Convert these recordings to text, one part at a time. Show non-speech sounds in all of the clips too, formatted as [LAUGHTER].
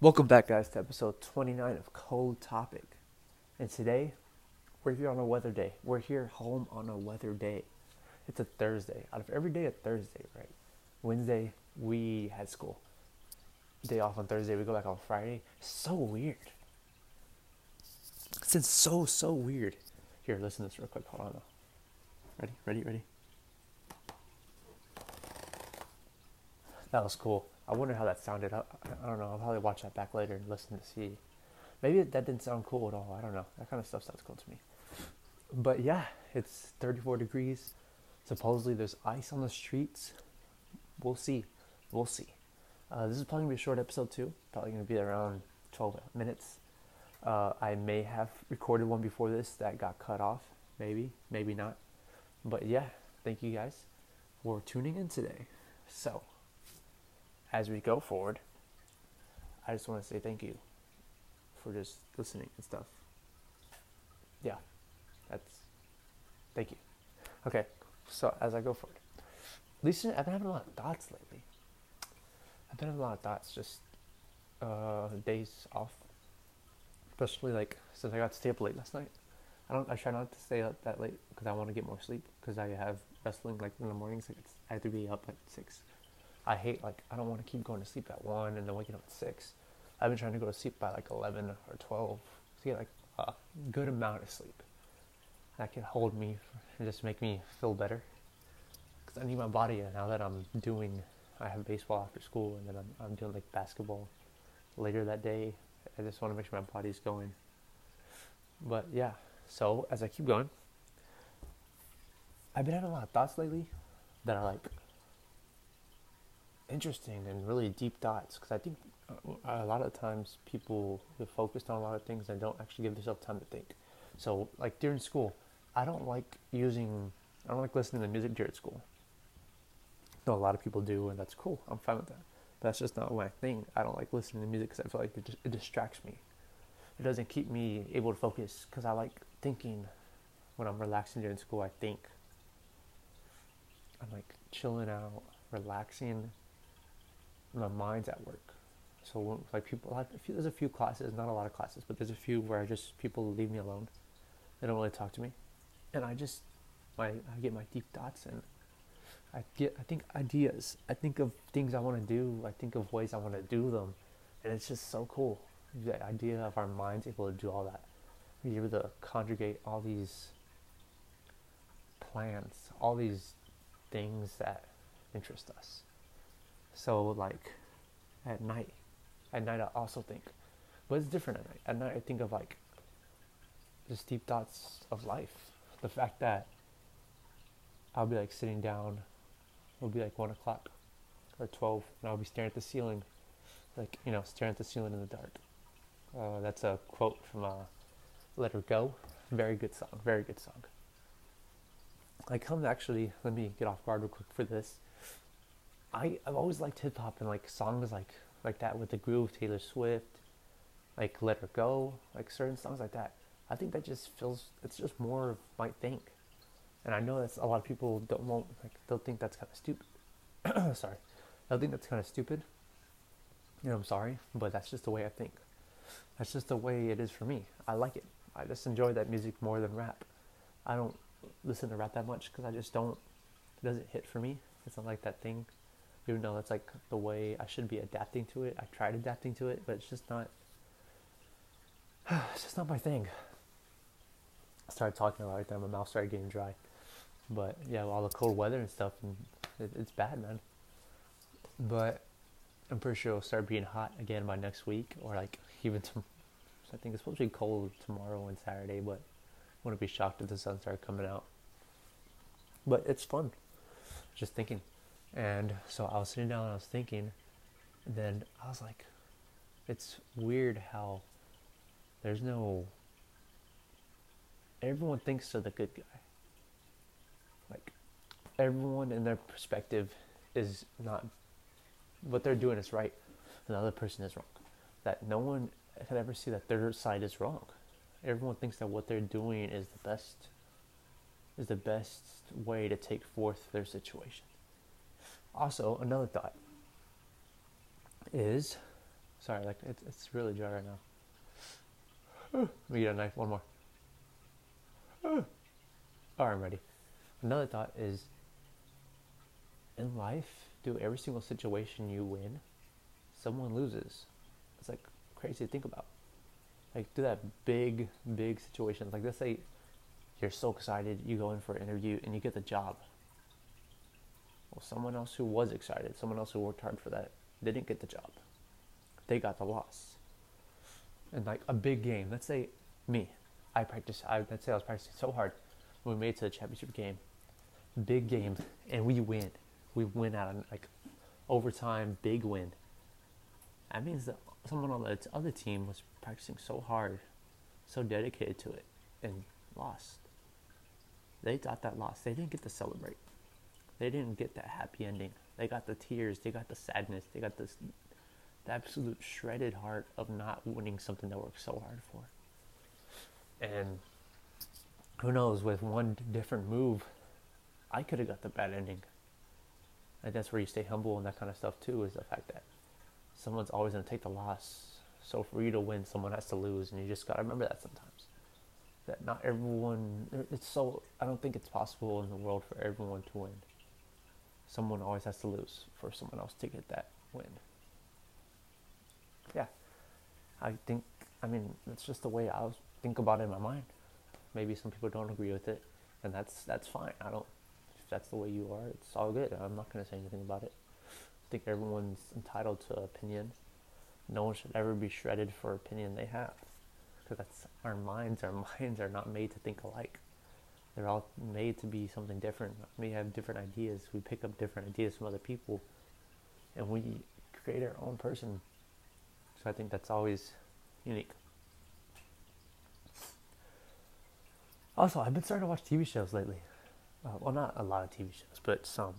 Welcome back, guys, to episode 29 of Cold Topic. And today, we're here on a weather day. We're here home on a weather day. It's a Thursday. Out of every day, a Thursday, right? Wednesday, we had school. Day off on Thursday, we go back on Friday. So weird. It's so, so weird. Here, listen to this real quick. Hold on. Ready? Ready? Ready? That was cool. I wonder how that sounded. I, I don't know. I'll probably watch that back later and listen to see. Maybe that didn't sound cool at all. I don't know. That kind of stuff sounds cool to me. But yeah, it's 34 degrees. Supposedly there's ice on the streets. We'll see. We'll see. Uh, this is probably to be a short episode too. Probably to be around 12 minutes. Uh, I may have recorded one before this that got cut off. Maybe, maybe not. But yeah, thank you guys for tuning in today. So, as we go forward, I just want to say thank you for just listening and stuff. Yeah, that's thank you. Okay, so as I go forward, Lisa, I've been having a lot of thoughts lately. I've been having a lot of thoughts, just uh, days off, especially like since I got to stay up late last night. I don't. I try not to stay up that late because I want to get more sleep because I have wrestling like in the mornings. Like I have to be up at six I hate like I don't want to keep going to sleep at one and then waking up at six. I've been trying to go to sleep by like eleven or twelve to get like a good amount of sleep. That can hold me and just make me feel better. Because I need my body now that I'm doing. I have baseball after school and then I'm I'm doing like basketball later that day. I just want to make sure my body's going. But yeah, so as I keep going, I've been having a lot of thoughts lately that are like interesting and really deep thoughts because I think uh, a lot of times people get focused on a lot of things and don't actually give themselves time to think. So, like during school, I don't like using, I don't like listening to music during school. No, a lot of people do, and that's cool. I'm fine with that. But that's just not my thing. I don't like listening to music because I feel like it, just, it distracts me. It doesn't keep me able to focus because I like thinking when I'm relaxing during school. I think I'm like chilling out, relaxing, my mind's at work. So like people, there's a few classes, not a lot of classes, but there's a few where I just people leave me alone. They don't really talk to me, and I just my I get my deep thoughts and I get I think ideas. I think of things I want to do. I think of ways I want to do them, and it's just so cool. The idea of our minds able to do all that, be able to conjugate all these plans, all these things that interest us. So like at night, at night I also think, but it's different at night. At night I think of like just deep thoughts of life. The fact that I'll be like sitting down, it'll be like one o'clock or twelve, and I'll be staring at the ceiling, like you know, staring at the ceiling in the dark. Uh, that's a quote from uh, "Let Her Go." Very good song. Very good song. I come actually. Let me get off guard real quick for this. I I've always liked hip hop and like songs like like that with the groove, Taylor Swift, like Let Her Go, like certain songs like that. I think that just feels it's just more of my thing, and I know that's a lot of people don't won't like they'll think that's kind of stupid. sorry, they'll think that's kind of stupid. You know, I'm sorry, but that's just the way I think. That's just the way it is for me. I like it. I just enjoy that music more than rap. I don't listen to rap that much because I just don't. It doesn't hit for me. It's not like that thing even though that's like the way I should be adapting to it. I tried adapting to it, but it's just not. [SIGHS] It's just not my thing. I started talking about it, then my mouth started getting dry. But yeah, all the cold weather and stuff, and it, it's bad, man. But I'm pretty sure it'll start being hot again by next week, or like even tom- I think it's supposed to be cold tomorrow and Saturday, but wouldn't be shocked if the sun started coming out. But it's fun. Just thinking. And so I was sitting down and I was thinking, then I was like, it's weird how there's no. Everyone thinks they're the good guy. Like, everyone in their perspective is not. What they're doing is right, and the other person is wrong. That no one can ever see that their side is wrong. Everyone thinks that what they're doing is the best. Is the best way to take forth their situation. Also, another thought is Sorry, like it's it's really dry right now. Let me get a knife. One more. All right, I'm ready. Another thought is in life, do every single situation you win, someone loses. It's like crazy to think about. Like do that big, big situation. Like let's say you're so excited, you go in for an interview and you get the job. Well, someone else who was excited, someone else who worked hard for that, didn't get the job. They got the loss. And like a big game, let's say me, I practice. I, let's say I was practicing so hard, we made it to the championship game, big game, and we win. We win out of like overtime, big win. That means that someone on the other team was practicing so hard, so dedicated to it, and lost. They got that loss. They didn't get to celebrate. They didn't get that happy ending. They got the tears. They got the sadness. They got this the absolute shredded heart of not winning something they worked so hard for. And who knows, with one different move, I could have got the bad ending. And that's where you stay humble and that kind of stuff too, is the fact that someone's always to take the loss. So for you to win, someone has to lose, and you just got to remember that sometimes. That not everyone, it's so, I don't think it's possible in the world for everyone to win. Someone always has to lose for someone else to get that win. Yeah. I think, I mean, that's just the way I think about it in my mind. Maybe some people don't agree with it, and that's that's fine. I don't, if that's the way you are, it's all good. I'm not going to say anything about it. I think everyone's entitled to opinion. No one should ever be shredded for opinion they have, because that's our minds. Our [LAUGHS] minds are not made to think alike. They're all made to be something different. We have different ideas. We pick up different ideas from other people, and we create our own person. So I think that's always unique. Also, I've been starting to watch TV shows lately. Uh, well, not a lot of TV shows, but some.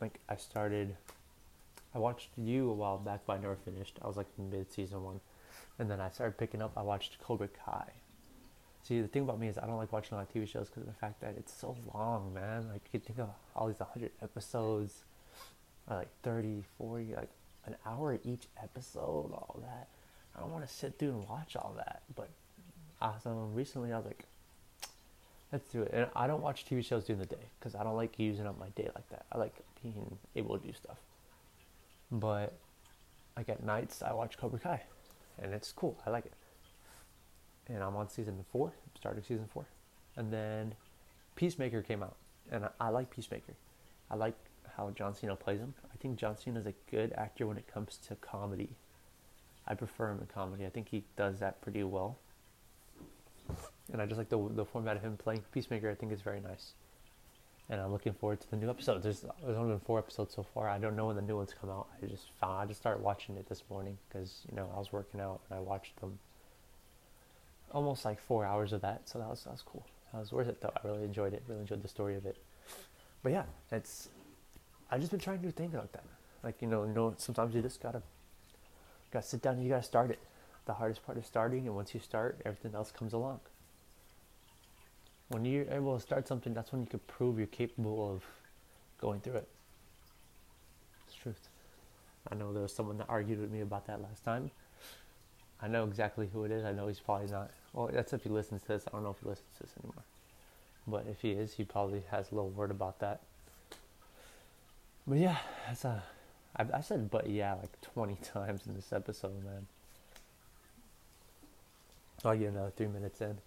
Like I started, I watched You a while back, but I never finished. I was like in mid season one, and then I started picking up. I watched Cobra Kai. See, the thing about me is I don't like watching a lot of TV shows because of the fact that it's so long, man. Like you think of all these 100 episodes, like 30, 40, like an hour each episode, all that. I don't want to sit through and watch all that. But awesome. Recently, I was like, let's do it. And I don't watch TV shows during the day because I don't like using up my day like that. I like being able to do stuff. But like at nights, I watch Cobra Kai, and it's cool. I like it. And I'm on season four, starting season four, and then Peacemaker came out, and I, I like Peacemaker. I like how John Cena plays him. I think John Cena is a good actor when it comes to comedy. I prefer him in comedy. I think he does that pretty well and I just like the the format of him playing Peacemaker. I think is very nice, and I'm looking forward to the new episodes. There's there's only been four episodes so far. I don't know when the new ones come out. I just found I just started watching it this morning because you know I was working out and I watched them. Almost like four hours of that, so that was that was cool. That was worth it though. I really enjoyed it. Really enjoyed the story of it. But yeah, it's. I've just been trying do things like that. Like you know, you know, sometimes you just gotta, gotta sit down and you gotta start it. The hardest part is starting, and once you start, everything else comes along when you're able to start something, that's when you can prove you're capable of going through it. It's truth. I know there was someone that argued with me about that last time. I know exactly who it is. I know he's probably not. Well, that's if he listens to this. I don't know if he listens to this anymore. But if he is, he probably has a little word about that. But yeah, that's a. I, I said but yeah like 20 [LAUGHS] times in this episode, man. I'll get another three minutes in.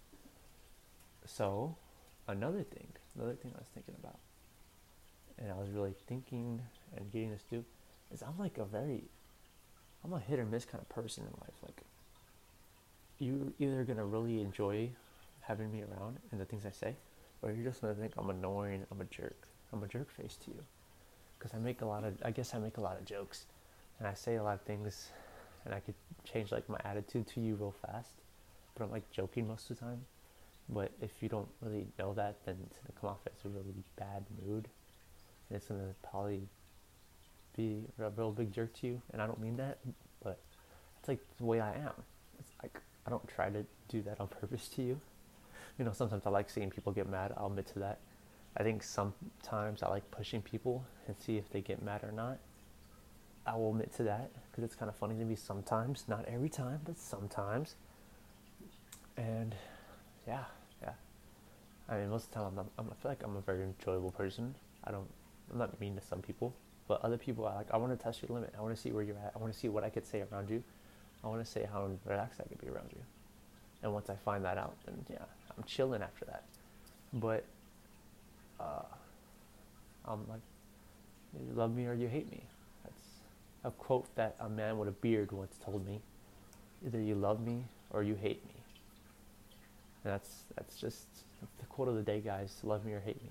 So, another thing, another thing I was thinking about, and I was really thinking and getting this to, is I'm like a very, I'm a hit or miss kind of person in life. Like, you're either gonna really enjoy having me around and the things I say, or you're just gonna think I'm annoying, I'm a jerk, I'm a jerk face to you, because I make a lot of, I guess I make a lot of jokes, and I say a lot of things, and I could change like my attitude to you real fast, but I'm like joking most of the time but if you don't really know that, then it's gonna come off as a really bad mood, and it's gonna probably be a real big jerk to you. And I don't mean that, but it's like the way I am. I don't try to do that on purpose to you. You know, sometimes I like seeing people get mad. I'll admit to that. I think sometimes I like pushing people and see if they get mad or not. I will admit to that because it's kind of funny to me sometimes, not every time, but sometimes. And yeah, yeah. I mean, most of the time, I'm, not, I'm I feel like I'm a very enjoyable person. I don't, I'm not mean to some people, but other people, I like. I want to test your limit. I want to see where you're at. I want to see what I could say around you. I want to say how relaxed I could be around you. And once I find that out, then yeah, I'm chilling after that. But uh, I'm like, you love me or you hate me. That's a quote that a man with a beard once told me. Either you love me or you hate me. And that's that's just the quote of the day, guys. Love me or hate me.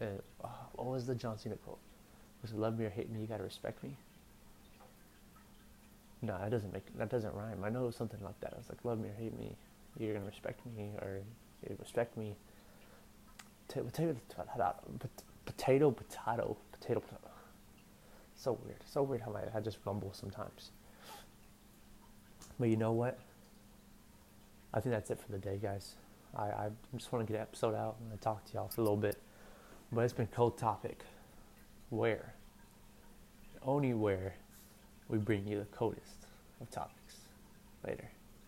Uh, what was the John Cena quote? Was it love me or hate me? You gotta respect me. No, that doesn't make that doesn't rhyme. I know something like that. I was like, love me or hate me, you're gonna respect me or you respect me. Potato, potato, potato, potato, potato. So weird. So weird how I, I just rumble sometimes. But you know what? I think that's it for the day, guys. I, I just want to get an episode out and talk to y'all for a little bit. But it's been cold topic. Where? Only where we bring you the coldest of topics. Later.